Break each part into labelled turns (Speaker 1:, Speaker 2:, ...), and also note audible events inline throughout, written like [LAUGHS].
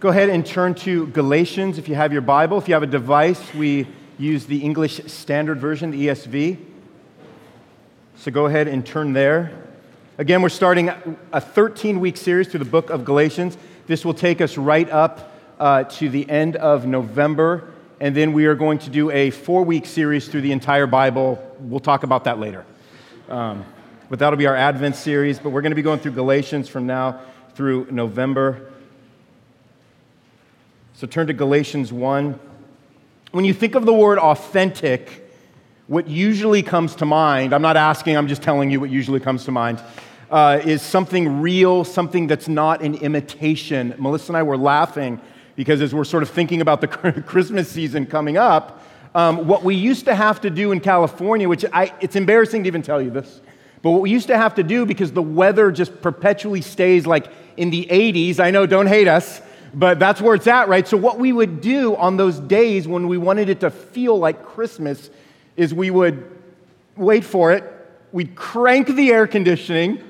Speaker 1: Go ahead and turn to Galatians if you have your Bible. If you have a device, we use the English Standard Version, the ESV. So go ahead and turn there. Again, we're starting a 13 week series through the book of Galatians. This will take us right up uh, to the end of November, and then we are going to do a four week series through the entire Bible. We'll talk about that later. Um, but that'll be our Advent series. But we're going to be going through Galatians from now through November. So turn to Galatians 1. When you think of the word authentic, what usually comes to mind, I'm not asking, I'm just telling you what usually comes to mind, uh, is something real, something that's not an imitation. Melissa and I were laughing because as we're sort of thinking about the [LAUGHS] Christmas season coming up, um, what we used to have to do in California, which I, it's embarrassing to even tell you this, but what we used to have to do because the weather just perpetually stays like in the 80s, I know, don't hate us, but that's where it's at, right? So, what we would do on those days when we wanted it to feel like Christmas is we would wait for it, we'd crank the air conditioning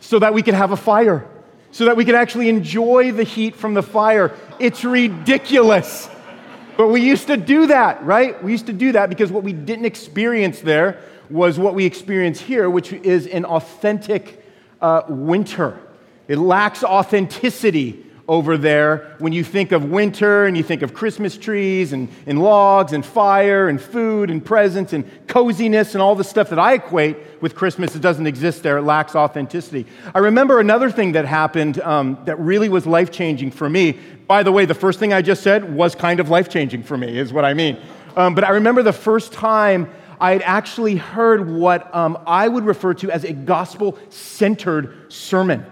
Speaker 1: so that we could have a fire, so that we could actually enjoy the heat from the fire. It's ridiculous. But we used to do that, right? We used to do that because what we didn't experience there was what we experience here, which is an authentic uh, winter. It lacks authenticity over there when you think of winter and you think of Christmas trees and, and logs and fire and food and presents and coziness and all the stuff that I equate with Christmas. It doesn't exist there, it lacks authenticity. I remember another thing that happened um, that really was life changing for me. By the way, the first thing I just said was kind of life changing for me, is what I mean. Um, but I remember the first time I had actually heard what um, I would refer to as a gospel centered sermon.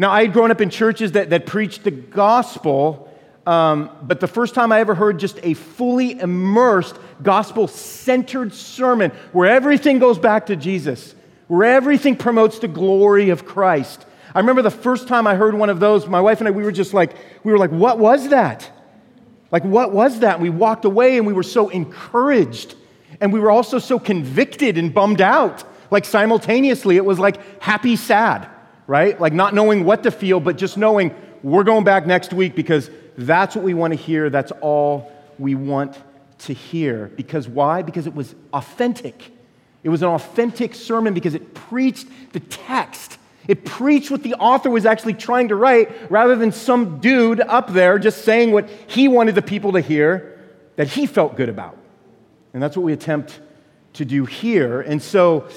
Speaker 1: Now, I had grown up in churches that, that preached the gospel, um, but the first time I ever heard just a fully immersed, gospel centered sermon where everything goes back to Jesus, where everything promotes the glory of Christ. I remember the first time I heard one of those, my wife and I, we were just like, we were like, what was that? Like, what was that? And we walked away and we were so encouraged. And we were also so convicted and bummed out. Like, simultaneously, it was like happy, sad right? Like not knowing what to feel, but just knowing we're going back next week because that's what we want to hear. That's all we want to hear. Because why? Because it was authentic. It was an authentic sermon because it preached the text. It preached what the author was actually trying to write rather than some dude up there just saying what he wanted the people to hear that he felt good about. And that's what we attempt to do here. And so,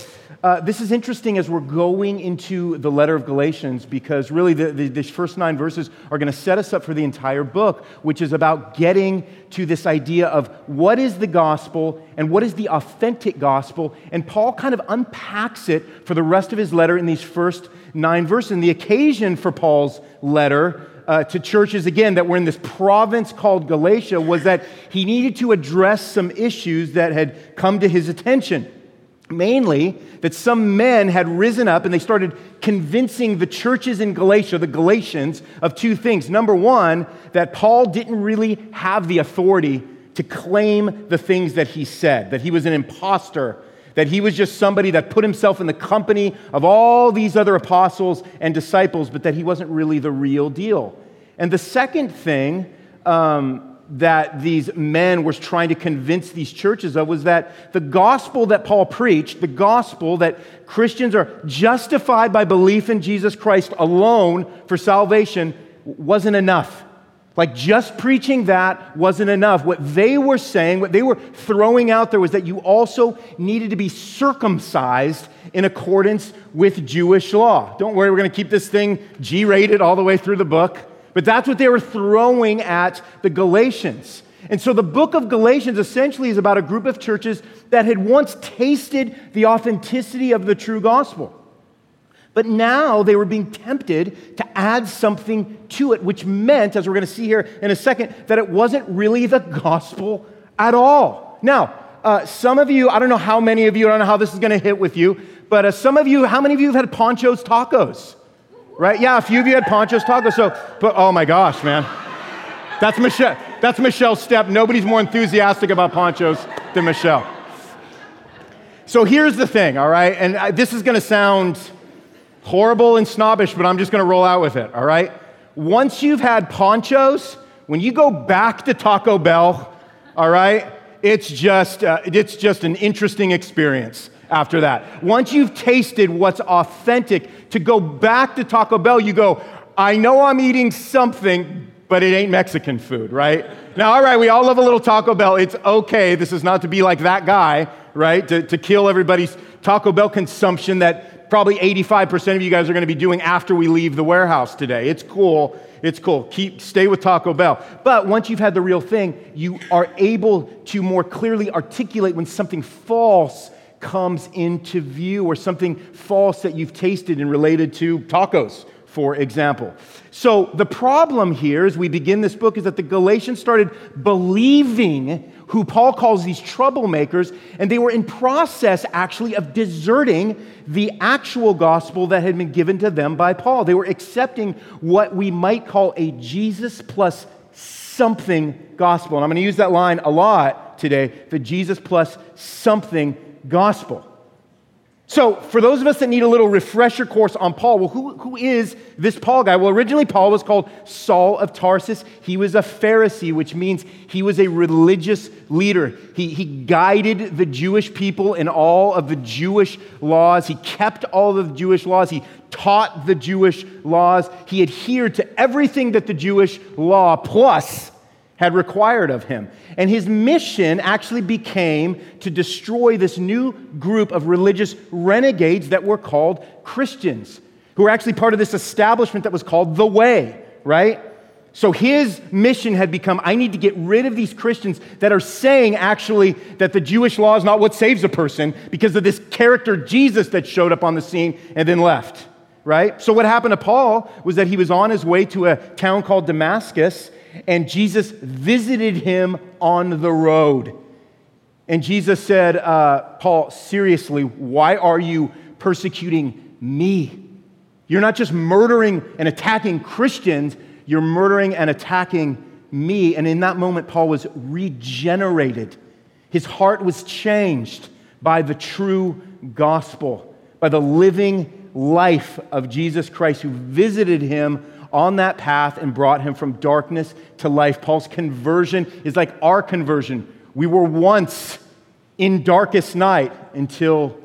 Speaker 1: uh, this is interesting as we're going into the letter of Galatians because really the, the, these first nine verses are going to set us up for the entire book, which is about getting to this idea of what is the gospel and what is the authentic gospel. And Paul kind of unpacks it for the rest of his letter in these first nine verses. And the occasion for Paul's letter uh, to churches, again, that were in this province called Galatia was that he needed to address some issues that had come to his attention. Mainly, that some men had risen up and they started convincing the churches in Galatia, the Galatians, of two things. Number one, that Paul didn't really have the authority to claim the things that he said, that he was an impostor, that he was just somebody that put himself in the company of all these other apostles and disciples, but that he wasn't really the real deal. And the second thing, um, that these men were trying to convince these churches of was that the gospel that Paul preached, the gospel that Christians are justified by belief in Jesus Christ alone for salvation, wasn't enough. Like just preaching that wasn't enough. What they were saying, what they were throwing out there was that you also needed to be circumcised in accordance with Jewish law. Don't worry, we're going to keep this thing G rated all the way through the book. But that's what they were throwing at the Galatians. And so the book of Galatians essentially is about a group of churches that had once tasted the authenticity of the true gospel. But now they were being tempted to add something to it, which meant, as we're going to see here in a second, that it wasn't really the gospel at all. Now, uh, some of you, I don't know how many of you, I don't know how this is going to hit with you, but uh, some of you, how many of you have had Poncho's tacos? Right? Yeah, a few of you had Poncho's tacos. So, but oh my gosh, man. That's Michelle. That's Michelle's step. Nobody's more enthusiastic about Poncho's than Michelle. So here's the thing, all right? And this is going to sound horrible and snobbish, but I'm just going to roll out with it, all right? once you've had ponchos, when you go back to Taco Bell, all right, it's just, uh, it's just an interesting experience after that. Once you've tasted what's authentic, to go back to Taco Bell, you go, I know I'm eating something, but it ain't Mexican food, right? Now, all right, we all love a little Taco Bell. It's okay. This is not to be like that guy, right? To, to kill everybody's Taco Bell consumption that probably 85% of you guys are going to be doing after we leave the warehouse today. It's cool. It's cool. Keep stay with Taco Bell. But once you've had the real thing, you are able to more clearly articulate when something false comes into view or something false that you've tasted and related to tacos, for example. So the problem here as we begin this book is that the Galatians started believing who Paul calls these troublemakers, and they were in process actually of deserting the actual gospel that had been given to them by Paul. They were accepting what we might call a Jesus plus something gospel. And I'm going to use that line a lot today the Jesus plus something gospel. So, for those of us that need a little refresher course on Paul, well, who, who is this Paul guy? Well, originally, Paul was called Saul of Tarsus. He was a Pharisee, which means he was a religious leader. He, he guided the Jewish people in all of the Jewish laws. He kept all of the Jewish laws. He taught the Jewish laws. He adhered to everything that the Jewish law plus had required of him. And his mission actually became to destroy this new group of religious renegades that were called Christians, who were actually part of this establishment that was called the Way, right? So his mission had become I need to get rid of these Christians that are saying actually that the Jewish law is not what saves a person because of this character Jesus that showed up on the scene and then left, right? So what happened to Paul was that he was on his way to a town called Damascus and Jesus visited him on the road. And Jesus said, uh, Paul, seriously, why are you persecuting me? You're not just murdering and attacking Christians, you're murdering and attacking me. And in that moment, Paul was regenerated. His heart was changed by the true gospel, by the living life of Jesus Christ, who visited him on that path and brought him from darkness to life. Paul's conversion is like our conversion. We were once in darkest night until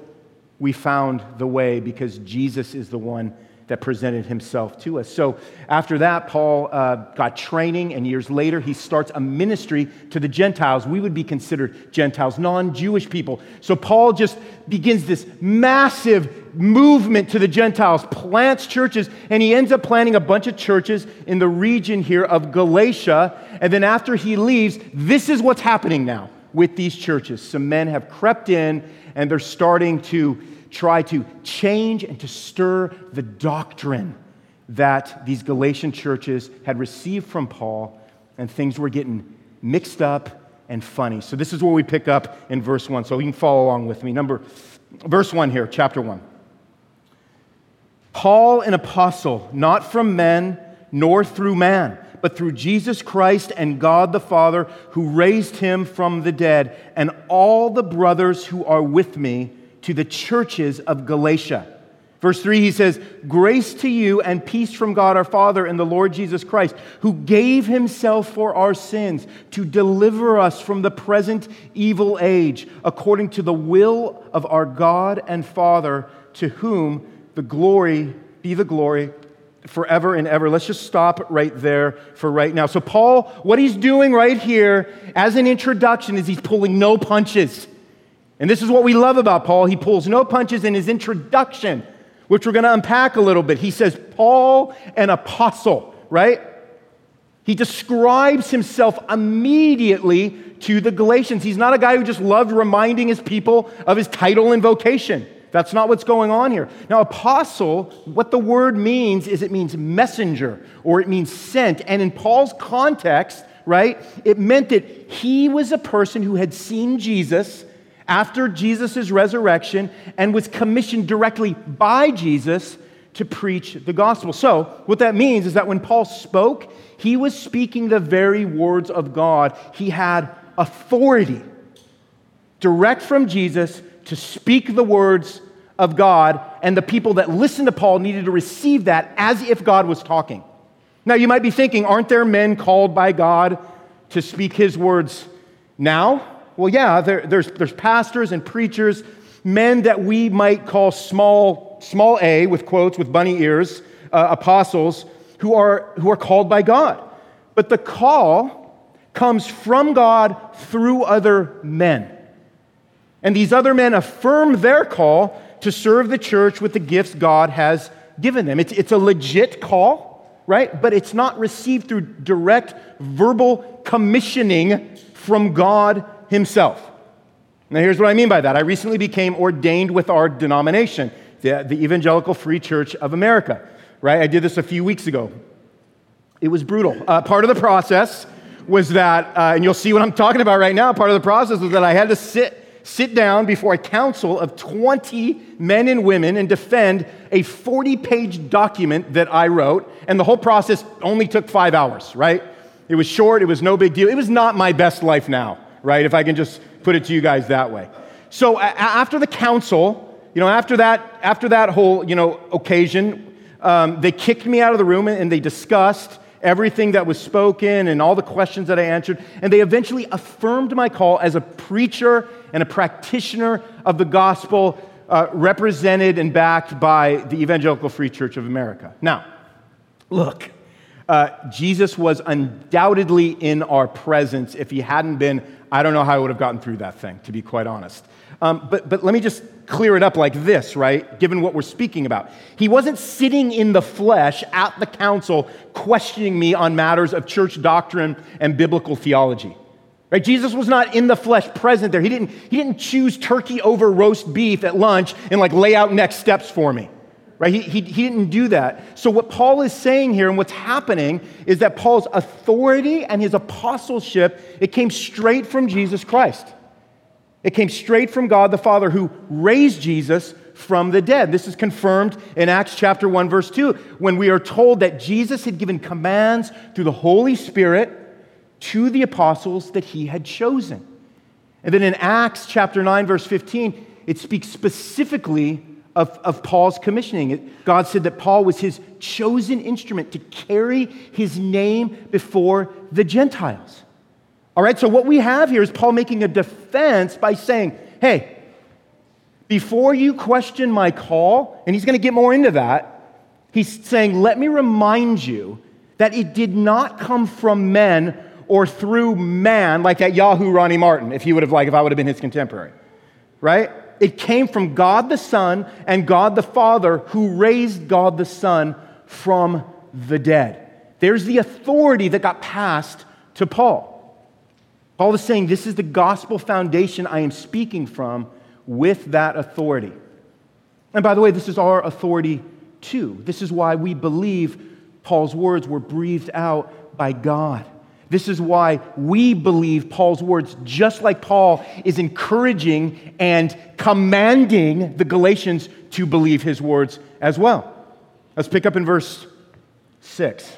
Speaker 1: we found the way because Jesus is the one that presented himself to us. So after that, Paul uh, got training, and years later, he starts a ministry to the Gentiles. We would be considered Gentiles, non Jewish people. So Paul just begins this massive movement to the Gentiles, plants churches, and he ends up planting a bunch of churches in the region here of Galatia. And then after he leaves, this is what's happening now with these churches. Some men have crept in, and they're starting to try to change and to stir the doctrine that these Galatian churches had received from Paul, and things were getting mixed up and funny. So this is where we pick up in verse 1. So you can follow along with me. Number verse 1 here, chapter 1. Paul, an apostle, not from men nor through man, but through Jesus Christ and God the Father, who raised him from the dead, and all the brothers who are with me to the churches of Galatia. Verse 3, he says, Grace to you and peace from God our Father and the Lord Jesus Christ, who gave himself for our sins to deliver us from the present evil age, according to the will of our God and Father, to whom the glory be the glory forever and ever. Let's just stop right there for right now. So, Paul, what he's doing right here as an introduction is he's pulling no punches. And this is what we love about Paul. He pulls no punches in his introduction, which we're going to unpack a little bit. He says, Paul, an apostle, right? He describes himself immediately to the Galatians. He's not a guy who just loved reminding his people of his title and vocation. That's not what's going on here. Now, apostle, what the word means is it means messenger or it means sent. And in Paul's context, right, it meant that he was a person who had seen Jesus after Jesus' resurrection and was commissioned directly by Jesus to preach the gospel. So, what that means is that when Paul spoke, he was speaking the very words of God. He had authority direct from Jesus to speak the words of God, and the people that listened to Paul needed to receive that as if God was talking. Now, you might be thinking, aren't there men called by God to speak his words now? Well, yeah, there, there's, there's pastors and preachers, men that we might call small, small a, with quotes, with bunny ears, uh, apostles, who are, who are called by God. But the call comes from God through other men. And these other men affirm their call to serve the church with the gifts God has given them. It's, it's a legit call, right? But it's not received through direct verbal commissioning from God Himself. Now, here's what I mean by that. I recently became ordained with our denomination, the, the Evangelical Free Church of America, right? I did this a few weeks ago. It was brutal. Uh, part of the process was that, uh, and you'll see what I'm talking about right now, part of the process was that I had to sit sit down before a council of 20 men and women and defend a 40 page document that I wrote. And the whole process only took five hours, right? It was short, it was no big deal. It was not my best life now, right? If I can just put it to you guys that way. So a- after the council, you know, after that, after that whole, you know, occasion, um, they kicked me out of the room and they discussed everything that was spoken and all the questions that I answered. And they eventually affirmed my call as a preacher and a practitioner of the gospel, uh, represented and backed by the Evangelical Free Church of America. Now, look, uh, Jesus was undoubtedly in our presence. If he hadn't been, I don't know how I would have gotten through that thing, to be quite honest. Um, but, but let me just clear it up like this, right? Given what we're speaking about. He wasn't sitting in the flesh at the council questioning me on matters of church doctrine and biblical theology. Right? Jesus was not in the flesh present there. He didn't, he didn't choose turkey over roast beef at lunch and like lay out next steps for me. Right? He, he, he didn't do that. So, what Paul is saying here and what's happening is that Paul's authority and his apostleship, it came straight from Jesus Christ. It came straight from God the Father who raised Jesus from the dead. This is confirmed in Acts chapter 1 verse 2 when we are told that Jesus had given commands through the Holy Spirit to the apostles that he had chosen. And then in Acts chapter 9 verse 15 it speaks specifically of, of Paul's commissioning. God said that Paul was his chosen instrument to carry his name before the Gentiles. All right, so what we have here is Paul making a defense by saying, hey, before you question my call, and he's going to get more into that, he's saying, let me remind you that it did not come from men or through man, like that Yahoo Ronnie Martin, if he would have, like, if I would have been his contemporary, right? It came from God the Son and God the Father who raised God the Son from the dead. There's the authority that got passed to Paul. Paul is saying, This is the gospel foundation I am speaking from with that authority. And by the way, this is our authority too. This is why we believe Paul's words were breathed out by God. This is why we believe Paul's words, just like Paul is encouraging and commanding the Galatians to believe his words as well. Let's pick up in verse 6.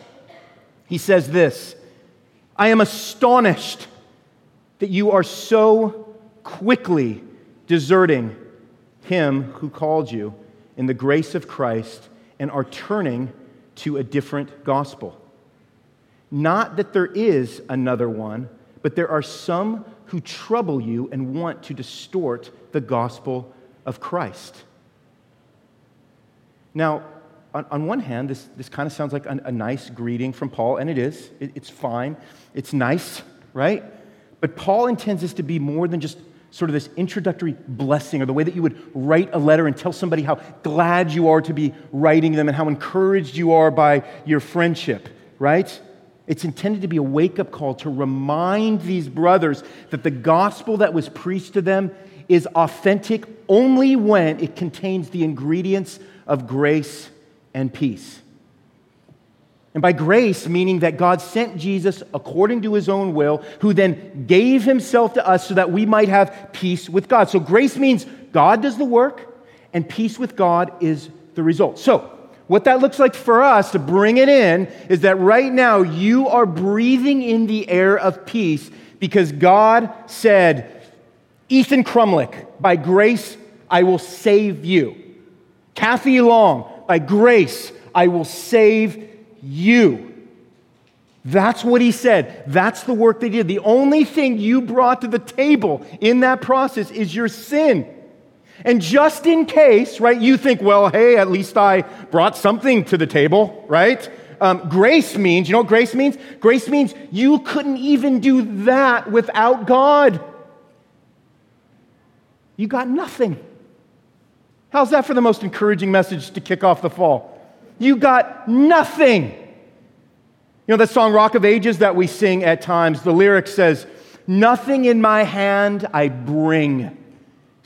Speaker 1: He says this I am astonished that you are so quickly deserting him who called you in the grace of Christ and are turning to a different gospel. Not that there is another one, but there are some who trouble you and want to distort the gospel of Christ. Now, on, on one hand, this, this kind of sounds like a, a, nice greeting from Paul, and it is. It, it's fine. It's nice, right? But Paul intends this to be more than just sort of this introductory blessing or the way that you would write a letter and tell somebody how glad you are to be writing them and how encouraged you are by your friendship, right? It's intended to be a wake up call to remind these brothers that the gospel that was preached to them is authentic only when it contains the ingredients of grace and peace. And by grace, meaning that God sent Jesus according to his own will, who then gave himself to us so that we might have peace with God. So grace means God does the work, and peace with God is the result. So, what that looks like for us to bring it in is that right now you are breathing in the air of peace because God said, Ethan Crumlick, by grace, I will save you. Kathy Long, by grace, I will save you. That's what he said. That's the work they did. The only thing you brought to the table in that process is your sin. And just in case, right, you think, well, hey, at least I brought something to the table, right? Um, grace means, you know what grace means? Grace means you couldn't even do that without God. You got nothing. How's that for the most encouraging message to kick off the fall? You got nothing. You know that song Rock of Ages that we sing at times? The lyric says, Nothing in my hand I bring,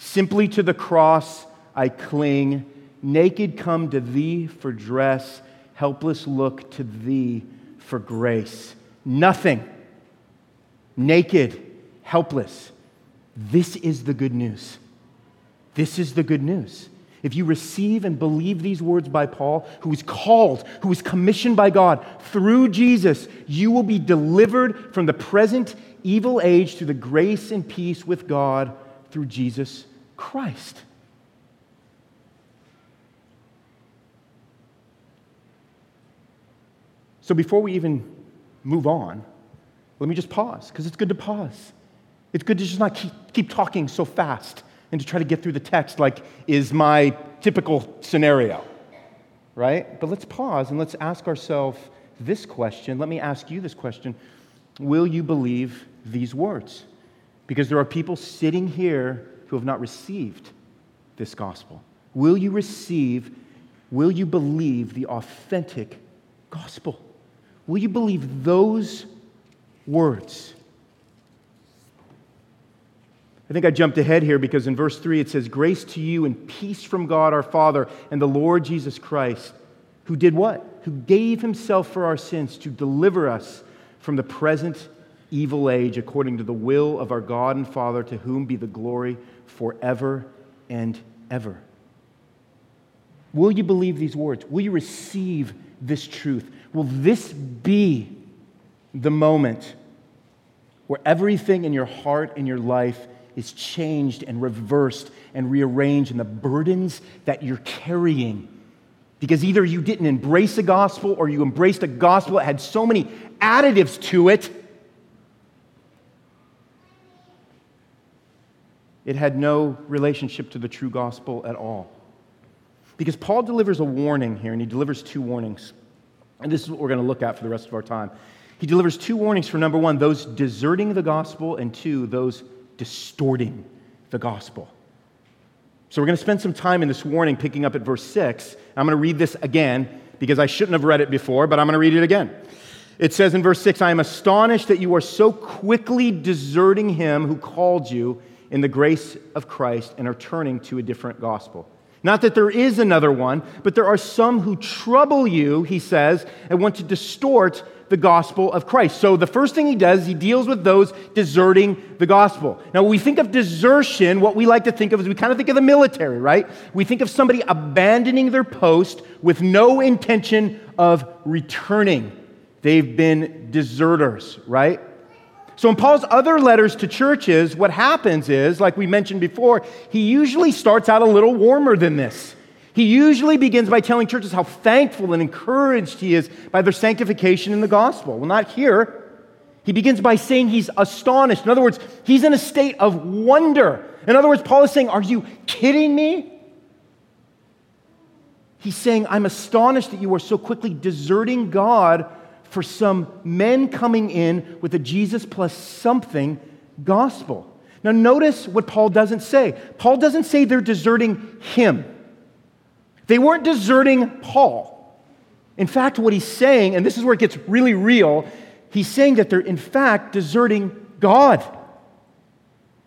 Speaker 1: simply to the cross I cling. Naked come to thee for dress, helpless look to thee for grace. Nothing. Naked, helpless. This is the good news. This is the good news. If you receive and believe these words by Paul, who is called, who is commissioned by God through Jesus, you will be delivered from the present evil age through the grace and peace with God through Jesus Christ. So before we even move on, let me just pause, because it's good to pause. It's good to just not keep, keep talking so fast and to try to get through the text like is my typical scenario, right? But let's pause and let's ask ourselves this question. Let me ask you this question Will you believe these words? Because there are people sitting here who have not received this gospel. Will you receive, will you believe the authentic gospel? Will you believe those words? I think I jumped ahead here because in verse 3 it says, Grace to you and peace from God our Father and the Lord Jesus Christ, who did what? Who gave himself for our sins to deliver us from the present evil age according to the will of our God and Father, to whom be the glory forever and ever. Will you believe these words? Will you receive this truth? Will this be the moment where everything in your heart and your life is changed and reversed and rearranged, and the burdens that you're carrying? Because either you didn't embrace the gospel or you embraced a gospel that had so many additives to it, it had no relationship to the true gospel at all. Because Paul delivers a warning here, and he delivers two warnings. And this is what we're going to look at for the rest of our time. He delivers two warnings for number one, those deserting the gospel, and two, those distorting the gospel. So we're going to spend some time in this warning picking up at verse 6. I'm going to read this again because I shouldn't have read it before, but I'm going to read it again. It says in verse 6 I am astonished that you are so quickly deserting him who called you in the grace of Christ and are turning to a different gospel. Not that there is another one, but there are some who trouble you, he says, and want to distort the gospel of Christ. So the first thing he does, he deals with those deserting the gospel. Now, when we think of desertion, what we like to think of is we kind of think of the military, right? We think of somebody abandoning their post with no intention of returning. They've been deserters, right? So, in Paul's other letters to churches, what happens is, like we mentioned before, he usually starts out a little warmer than this. He usually begins by telling churches how thankful and encouraged he is by their sanctification in the gospel. Well, not here. He begins by saying he's astonished. In other words, he's in a state of wonder. In other words, Paul is saying, Are you kidding me? He's saying, I'm astonished that you are so quickly deserting God for some men coming in with a Jesus plus something gospel. Now, notice what Paul doesn't say. Paul doesn't say they're deserting him, they weren't deserting Paul. In fact, what he's saying, and this is where it gets really real, he's saying that they're in fact deserting God.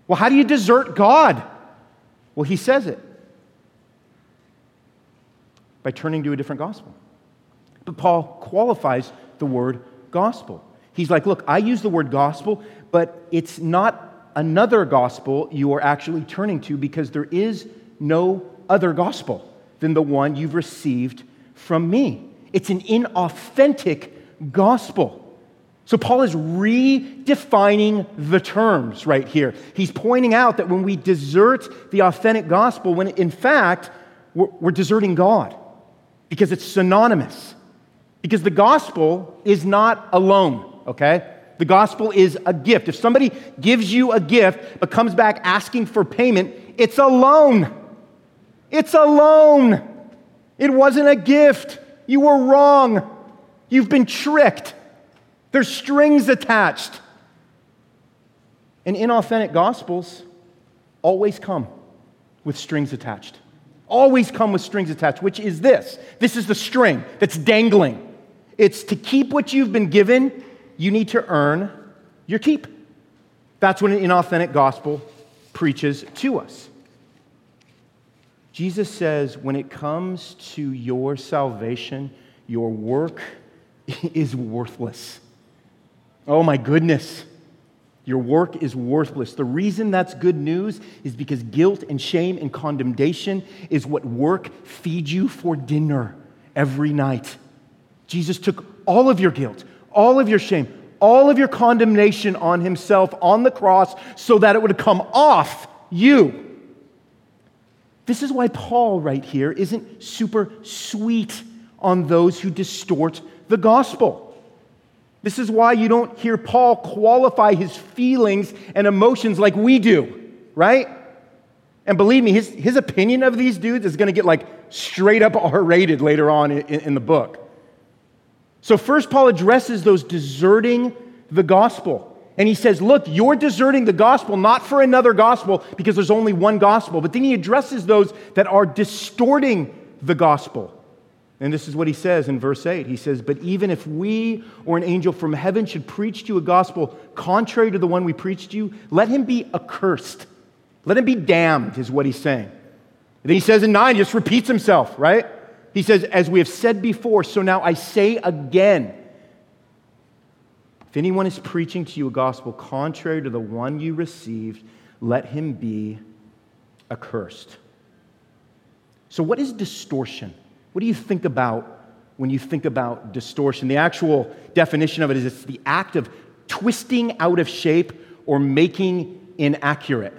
Speaker 1: Well, how do you desert God? Well, he says it by turning to a different gospel. But Paul qualifies the word gospel. He's like, Look, I use the word gospel, but it's not another gospel you are actually turning to because there is no other gospel than the one you've received from me. It's an inauthentic gospel. So, Paul is redefining the terms right here. He's pointing out that when we desert the authentic gospel, when in fact we're, we're deserting God because it's synonymous. Because the gospel is not a loan, okay? The gospel is a gift. If somebody gives you a gift but comes back asking for payment, it's a loan. It's a loan. It wasn't a gift. You were wrong. You've been tricked. There's strings attached. And inauthentic gospels always come with strings attached. Always come with strings attached, which is this this is the string that's dangling. It's to keep what you've been given, you need to earn your keep. That's what an inauthentic gospel preaches to us. Jesus says, when it comes to your salvation, your work [LAUGHS] is worthless. Oh my goodness. Your work is worthless. The reason that's good news is because guilt and shame and condemnation is what work feeds you for dinner every night. Jesus took all of your guilt, all of your shame, all of your condemnation on himself on the cross so that it would come off you. This is why Paul, right here, isn't super sweet on those who distort the gospel. This is why you don't hear Paul qualify his feelings and emotions like we do, right? And believe me, his, his opinion of these dudes is going to get like straight up R rated later on in, in the book. So, first, Paul addresses those deserting the gospel. And he says, Look, you're deserting the gospel not for another gospel because there's only one gospel. But then he addresses those that are distorting the gospel. And this is what he says in verse 8. He says, But even if we or an angel from heaven should preach to you a gospel contrary to the one we preached to you, let him be accursed. Let him be damned, is what he's saying. And then he says in 9, he just repeats himself, right? He says, As we have said before, so now I say again. If anyone is preaching to you a gospel contrary to the one you received, let him be accursed. So, what is distortion? What do you think about when you think about distortion? The actual definition of it is it's the act of twisting out of shape or making inaccurate.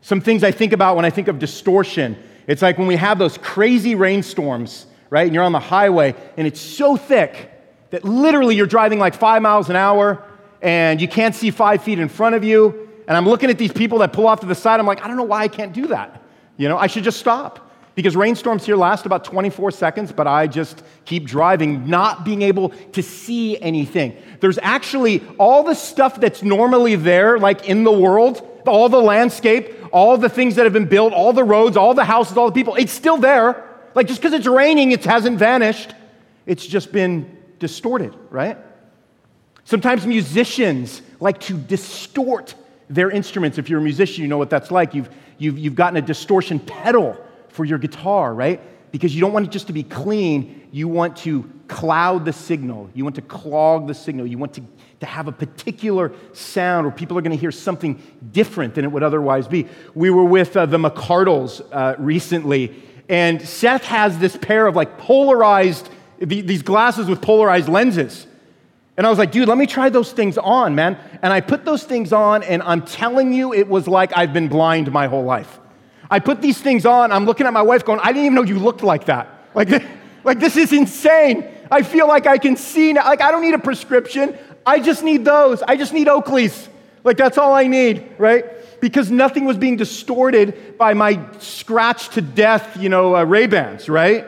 Speaker 1: Some things I think about when I think of distortion, it's like when we have those crazy rainstorms, right? And you're on the highway and it's so thick that literally you're driving like five miles an hour and you can't see five feet in front of you. And I'm looking at these people that pull off to the side. I'm like, I don't know why I can't do that. You know, I should just stop because rainstorms here last about 24 seconds, but I just keep driving, not being able to see anything. There's actually all the stuff that's normally there, like in the world, all the landscape, all the things that have been built, all the roads, all the houses, all the people, it's still there. Like just because it's raining, it hasn't vanished. It's just been distorted, right? Sometimes musicians like to distort their instruments. If you're a musician, you know what that's like. You've, you've, you've gotten a distortion pedal for your guitar, right? Because you don't want it just to be clean. You want to cloud the signal. You want to clog the signal. You want to, to have a particular sound where people are going to hear something different than it would otherwise be. We were with uh, the McCardles uh, recently, and Seth has this pair of like polarized, these glasses with polarized lenses. And I was like, dude, let me try those things on, man. And I put those things on, and I'm telling you, it was like I've been blind my whole life. I put these things on. I'm looking at my wife going, I didn't even know you looked like that. Like, [LAUGHS] like this is insane. I feel like I can see now. Like, I don't need a prescription. I just need those. I just need Oakleys. Like, that's all I need, right? Because nothing was being distorted by my scratch to death, you know, uh, Ray-Bans, right?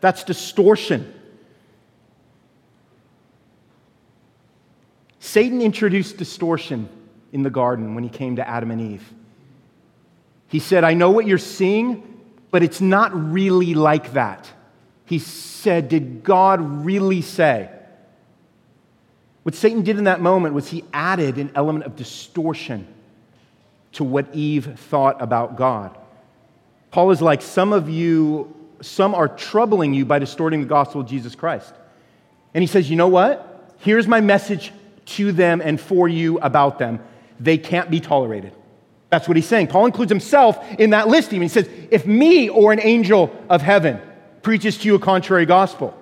Speaker 1: That's distortion. Satan introduced distortion in the garden when he came to Adam and Eve. He said, I know what you're seeing, but it's not really like that. He said, Did God really say? What Satan did in that moment was he added an element of distortion to what Eve thought about God. Paul is like, Some of you, some are troubling you by distorting the gospel of Jesus Christ. And he says, You know what? Here's my message to them and for you about them. They can't be tolerated. That's what he's saying. Paul includes himself in that list. He says, If me or an angel of heaven preaches to you a contrary gospel,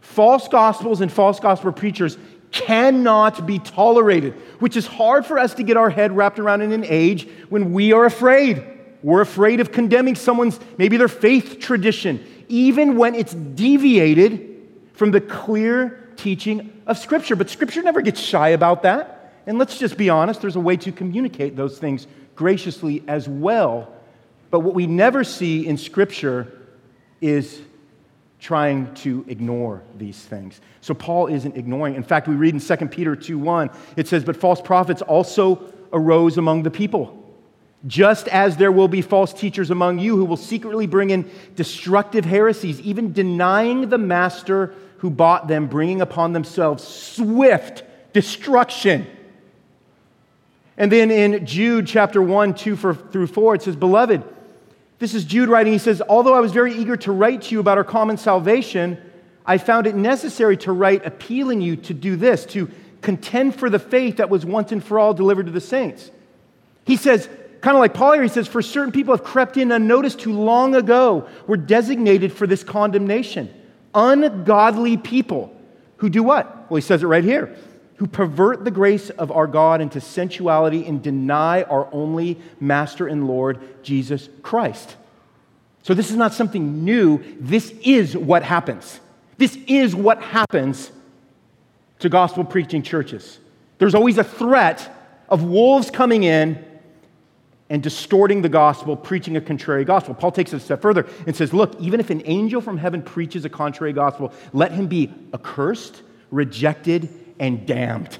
Speaker 1: false gospels and false gospel preachers cannot be tolerated, which is hard for us to get our head wrapped around in an age when we are afraid. We're afraid of condemning someone's, maybe their faith tradition, even when it's deviated from the clear teaching of Scripture. But Scripture never gets shy about that. And let's just be honest, there's a way to communicate those things graciously as well. But what we never see in Scripture is trying to ignore these things. So Paul isn't ignoring. In fact, we read in 2 Peter 2:1, it says, "But false prophets also arose among the people." Just as there will be false teachers among you who will secretly bring in destructive heresies, even denying the master who bought them, bringing upon themselves swift destruction. And then in Jude chapter 1, 2 through 4, it says, Beloved, this is Jude writing. He says, Although I was very eager to write to you about our common salvation, I found it necessary to write appealing you to do this, to contend for the faith that was once and for all delivered to the saints. He says, kind of like Paul here, he says, For certain people have crept in unnoticed who long ago were designated for this condemnation. Ungodly people who do what? Well, he says it right here who pervert the grace of our God into sensuality and deny our only Master and Lord, Jesus Christ. So, this is not something new. This is what happens. This is what happens to gospel preaching churches. There's always a threat of wolves coming in and distorting the gospel, preaching a contrary gospel. Paul takes it a step further and says, Look, even if an angel from heaven preaches a contrary gospel, let him be accursed, rejected, and damned.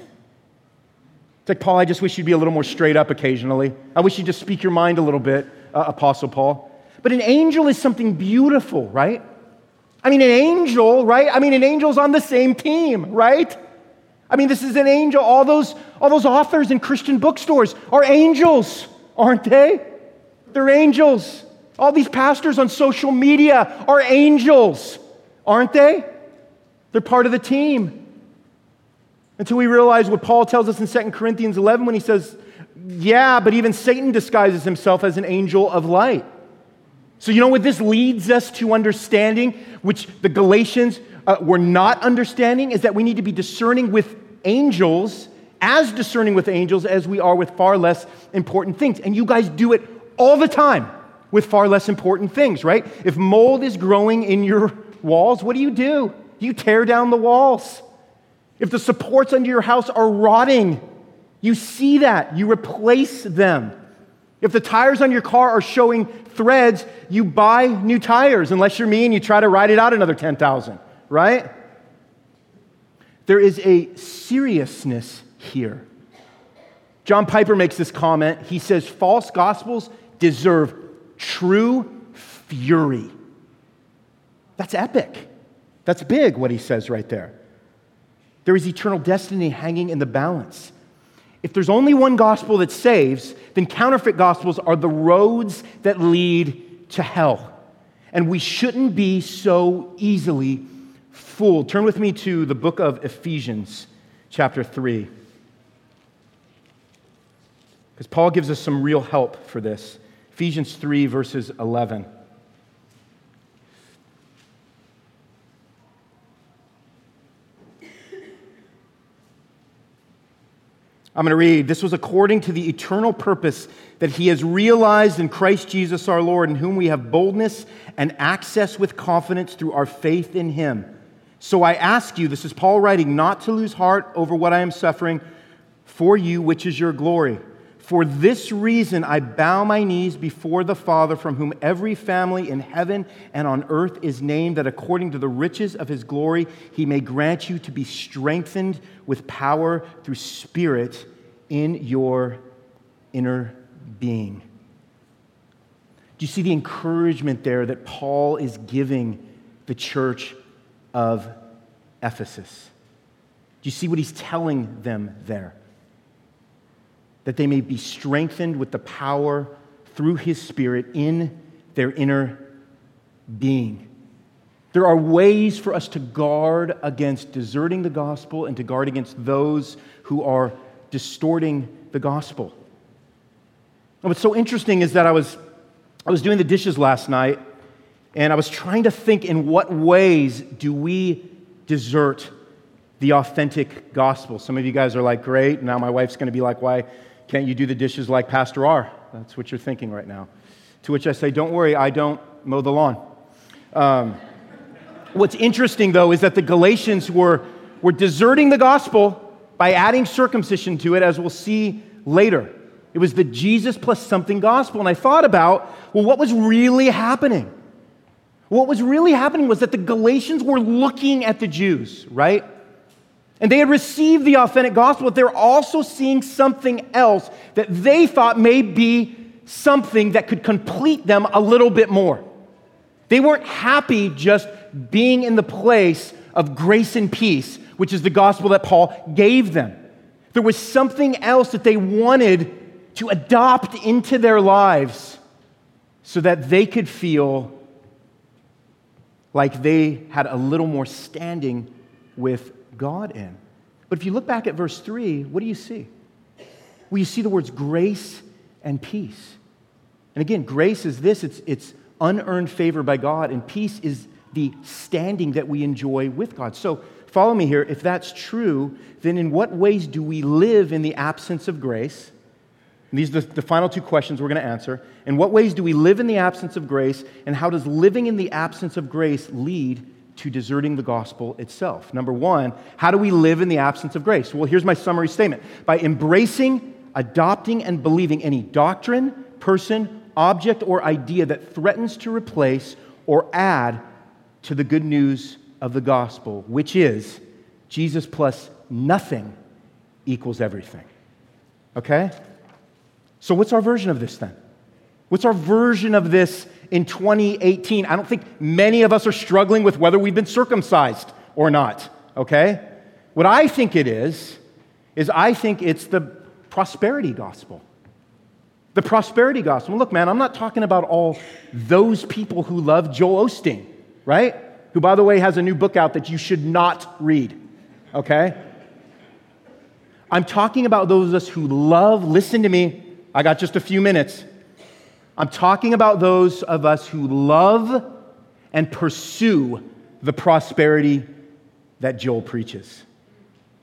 Speaker 1: It's like, Paul, I just wish you'd be a little more straight up occasionally. I wish you'd just speak your mind a little bit, uh, Apostle Paul. But an angel is something beautiful, right? I mean, an angel, right? I mean, an angel's on the same team, right? I mean, this is an angel. All those, all those authors in Christian bookstores are angels, aren't they? They're angels. All these pastors on social media are angels, aren't they? They're part of the team. Until we realize what Paul tells us in 2 Corinthians 11 when he says, Yeah, but even Satan disguises himself as an angel of light. So, you know what this leads us to understanding, which the Galatians uh, were not understanding, is that we need to be discerning with angels, as discerning with angels as we are with far less important things. And you guys do it all the time with far less important things, right? If mold is growing in your walls, what do you do? You tear down the walls. If the supports under your house are rotting, you see that, you replace them. If the tires on your car are showing threads, you buy new tires, unless you're me and you try to ride it out another 10,000, right? There is a seriousness here. John Piper makes this comment. He says, False gospels deserve true fury. That's epic. That's big, what he says right there. There is eternal destiny hanging in the balance. If there's only one gospel that saves, then counterfeit gospels are the roads that lead to hell. And we shouldn't be so easily fooled. Turn with me to the book of Ephesians, chapter 3. Because Paul gives us some real help for this. Ephesians 3, verses 11. I'm going to read. This was according to the eternal purpose that he has realized in Christ Jesus our Lord, in whom we have boldness and access with confidence through our faith in him. So I ask you, this is Paul writing, not to lose heart over what I am suffering for you, which is your glory. For this reason, I bow my knees before the Father, from whom every family in heaven and on earth is named, that according to the riches of his glory, he may grant you to be strengthened with power through Spirit in your inner being. Do you see the encouragement there that Paul is giving the church of Ephesus? Do you see what he's telling them there? That they may be strengthened with the power through his Spirit in their inner being. There are ways for us to guard against deserting the gospel and to guard against those who are distorting the gospel. And what's so interesting is that I was, I was doing the dishes last night and I was trying to think in what ways do we desert the authentic gospel. Some of you guys are like, great, now my wife's going to be like, why can't you do the dishes like Pastor R? That's what you're thinking right now. To which I say, don't worry, I don't mow the lawn. Um, What's interesting, though, is that the Galatians were, were deserting the gospel by adding circumcision to it, as we'll see later. It was the Jesus plus something gospel. And I thought about, well, what was really happening? What was really happening was that the Galatians were looking at the Jews, right? And they had received the authentic gospel, but they're also seeing something else that they thought may be something that could complete them a little bit more. They weren't happy just being in the place of grace and peace, which is the gospel that Paul gave them. There was something else that they wanted to adopt into their lives so that they could feel like they had a little more standing with God in. But if you look back at verse 3, what do you see? Well, you see the words grace and peace. And again, grace is this it's, it's unearned favor by God, and peace is the standing that we enjoy with God. So, follow me here. If that's true, then in what ways do we live in the absence of grace? And these are the, the final two questions we're going to answer. In what ways do we live in the absence of grace, and how does living in the absence of grace lead to deserting the gospel itself? Number one, how do we live in the absence of grace? Well, here's my summary statement by embracing, adopting, and believing any doctrine, person, object, or idea that threatens to replace or add to the good news of the gospel, which is Jesus plus nothing equals everything. Okay? So, what's our version of this then? What's our version of this in 2018? I don't think many of us are struggling with whether we've been circumcised or not, okay? What I think it is, is I think it's the prosperity gospel. The prosperity gospel. Look, man, I'm not talking about all those people who love Joel Osteen, right? Who, by the way, has a new book out that you should not read, okay? I'm talking about those of us who love, listen to me, I got just a few minutes. I'm talking about those of us who love and pursue the prosperity that Joel preaches.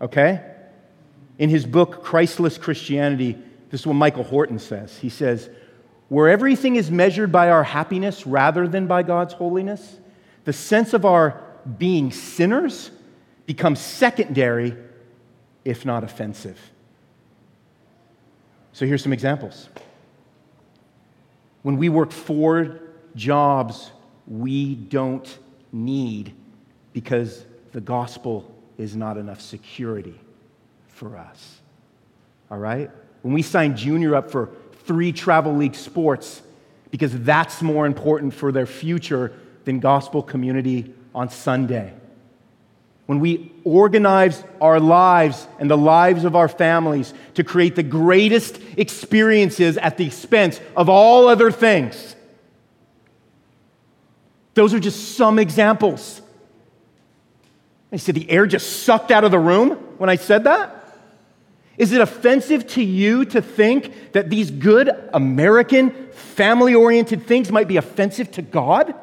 Speaker 1: Okay? In his book, Christless Christianity, this is what Michael Horton says. He says, Where everything is measured by our happiness rather than by God's holiness, the sense of our being sinners becomes secondary, if not offensive. So here's some examples. When we work four jobs we don't need because the gospel is not enough security for us. All right? When we sign Junior up for three travel league sports because that's more important for their future than gospel community on Sunday when we organize our lives and the lives of our families to create the greatest experiences at the expense of all other things. Those are just some examples. I said the air just sucked out of the room when I said that. Is it offensive to you to think that these good American family oriented things might be offensive to God?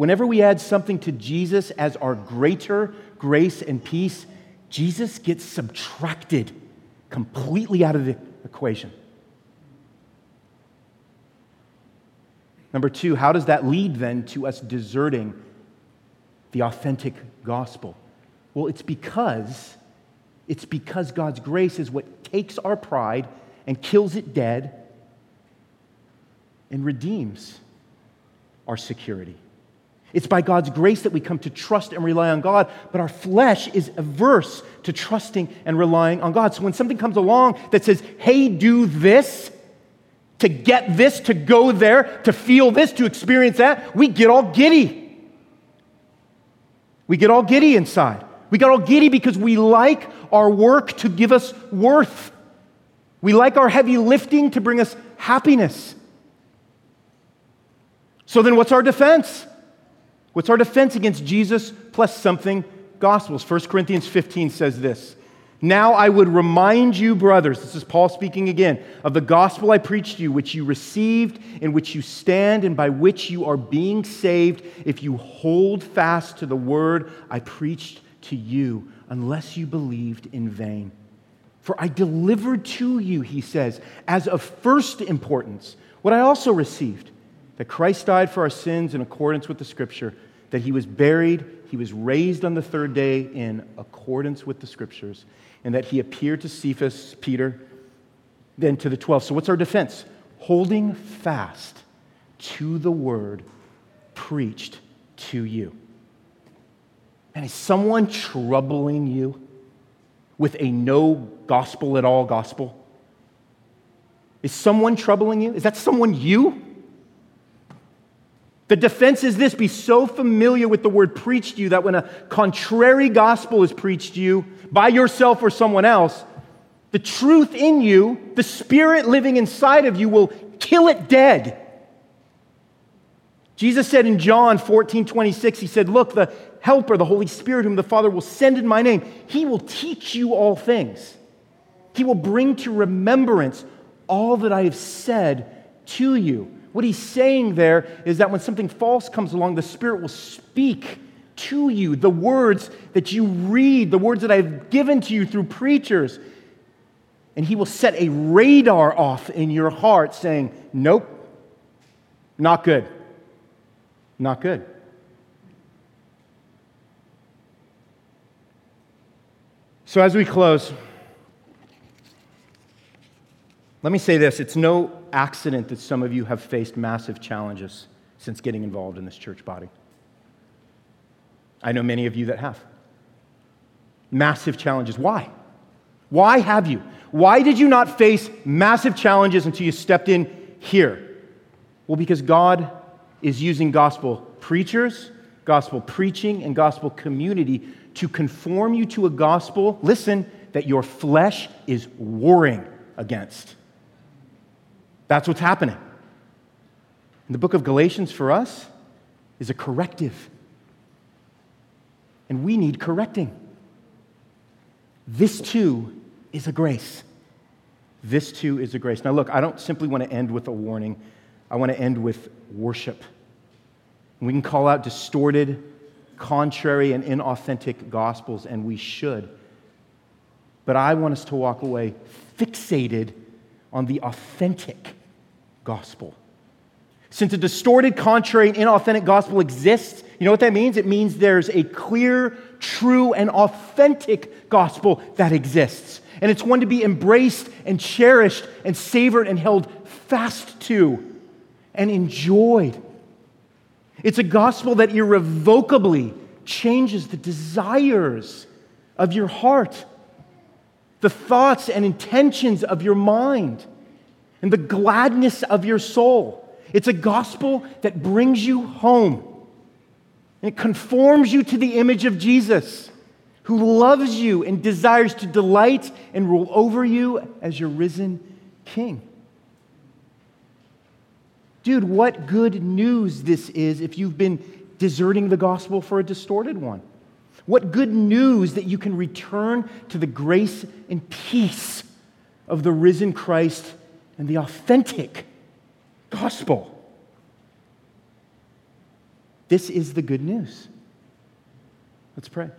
Speaker 1: Whenever we add something to Jesus as our greater grace and peace, Jesus gets subtracted completely out of the equation. Number two, how does that lead then to us deserting the authentic gospel? Well, it's because it's because God's grace is what takes our pride and kills it dead and redeems our security. It's by God's grace that we come to trust and rely on God, but our flesh is averse to trusting and relying on God. So when something comes along that says, hey, do this, to get this, to go there, to feel this, to experience that, we get all giddy. We get all giddy inside. We get all giddy because we like our work to give us worth. We like our heavy lifting to bring us happiness. So then, what's our defense? What's our defense against Jesus plus something gospels? 1 Corinthians 15 says this. Now I would remind you, brothers, this is Paul speaking again, of the gospel I preached to you, which you received, in which you stand, and by which you are being saved, if you hold fast to the word I preached to you, unless you believed in vain. For I delivered to you, he says, as of first importance, what I also received that Christ died for our sins in accordance with the scripture, that he was buried, he was raised on the third day in accordance with the scriptures, and that he appeared to Cephas, Peter, then to the 12. So, what's our defense? Holding fast to the word preached to you. And is someone troubling you with a no gospel at all gospel? Is someone troubling you? Is that someone you? The defense is this be so familiar with the word preached to you that when a contrary gospel is preached to you by yourself or someone else, the truth in you, the spirit living inside of you, will kill it dead. Jesus said in John 14 26, He said, Look, the Helper, the Holy Spirit, whom the Father will send in my name, He will teach you all things. He will bring to remembrance all that I have said to you. What he's saying there is that when something false comes along, the Spirit will speak to you the words that you read, the words that I've given to you through preachers. And he will set a radar off in your heart saying, Nope, not good. Not good. So, as we close, let me say this it's no accident that some of you have faced massive challenges since getting involved in this church body. I know many of you that have. Massive challenges. Why? Why have you? Why did you not face massive challenges until you stepped in here? Well, because God is using gospel preachers, gospel preaching, and gospel community to conform you to a gospel, listen, that your flesh is warring against. That's what's happening. And the book of Galatians for us is a corrective. And we need correcting. This too is a grace. This too is a grace. Now, look, I don't simply want to end with a warning, I want to end with worship. We can call out distorted, contrary, and inauthentic gospels, and we should. But I want us to walk away fixated on the authentic gospel. Since a distorted, contrary, and inauthentic gospel exists, you know what that means? It means there's a clear, true, and authentic gospel that exists. And it's one to be embraced and cherished and savored and held fast to and enjoyed. It's a gospel that irrevocably changes the desires of your heart, the thoughts and intentions of your mind and the gladness of your soul. It's a gospel that brings you home. And it conforms you to the image of Jesus, who loves you and desires to delight and rule over you as your risen king. Dude, what good news this is if you've been deserting the gospel for a distorted one. What good news that you can return to the grace and peace of the risen Christ and the authentic gospel. This is the good news. Let's pray.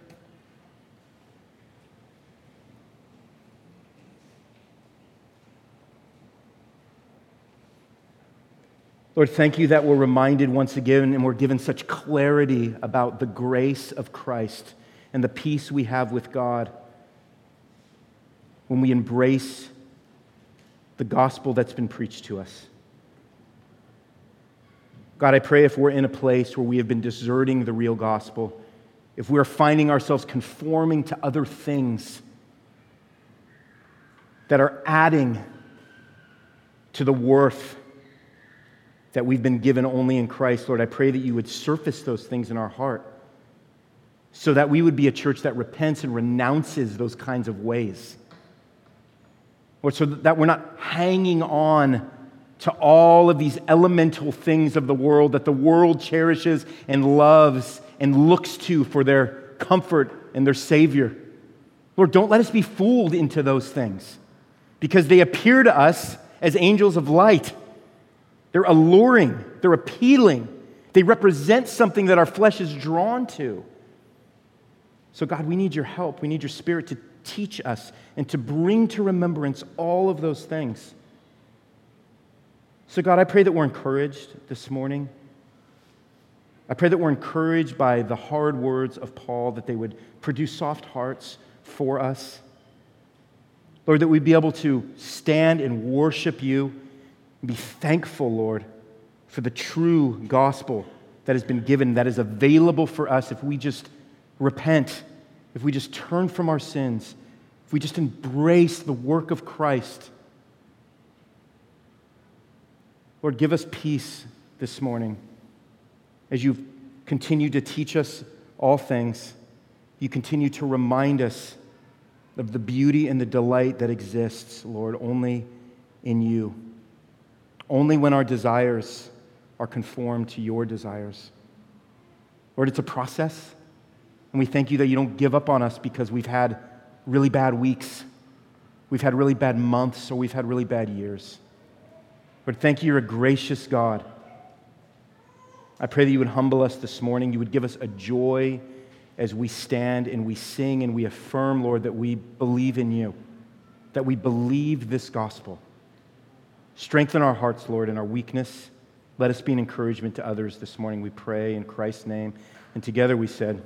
Speaker 1: Lord, thank you that we're reminded once again and we're given such clarity about the grace of Christ and the peace we have with God when we embrace the gospel that's been preached to us. God, I pray if we're in a place where we have been deserting the real gospel, if we're finding ourselves conforming to other things that are adding to the worth that we've been given only in Christ, Lord, I pray that you would surface those things in our heart so that we would be a church that repents and renounces those kinds of ways or so that we're not hanging on to all of these elemental things of the world that the world cherishes and loves and looks to for their comfort and their Savior. Lord, don't let us be fooled into those things because they appear to us as angels of light. They're alluring, they're appealing, they represent something that our flesh is drawn to. So, God, we need your help. We need your spirit to teach us and to bring to remembrance all of those things So, God, I pray that we're encouraged this morning. I pray that we're encouraged by the hard words of Paul, that they would produce soft hearts for us. Lord, that we'd be able to stand and worship you and be thankful, Lord, for the true gospel that has been given, that is available for us if we just repent, if we just turn from our sins, if we just embrace the work of Christ. Lord, give us peace this morning as you continue to teach us all things. You continue to remind us of the beauty and the delight that exists, Lord, only in you. Only when our desires are conformed to your desires. Lord, it's a process, and we thank you that you don't give up on us because we've had really bad weeks, we've had really bad months, or we've had really bad years. Lord, thank you, you're a gracious God. I pray that you would humble us this morning. You would give us a joy as we stand and we sing and we affirm, Lord, that we believe in you, that we believe this gospel. Strengthen our hearts, Lord, in our weakness. Let us be an encouragement to others this morning, we pray in Christ's name. And together we said,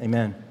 Speaker 1: Amen.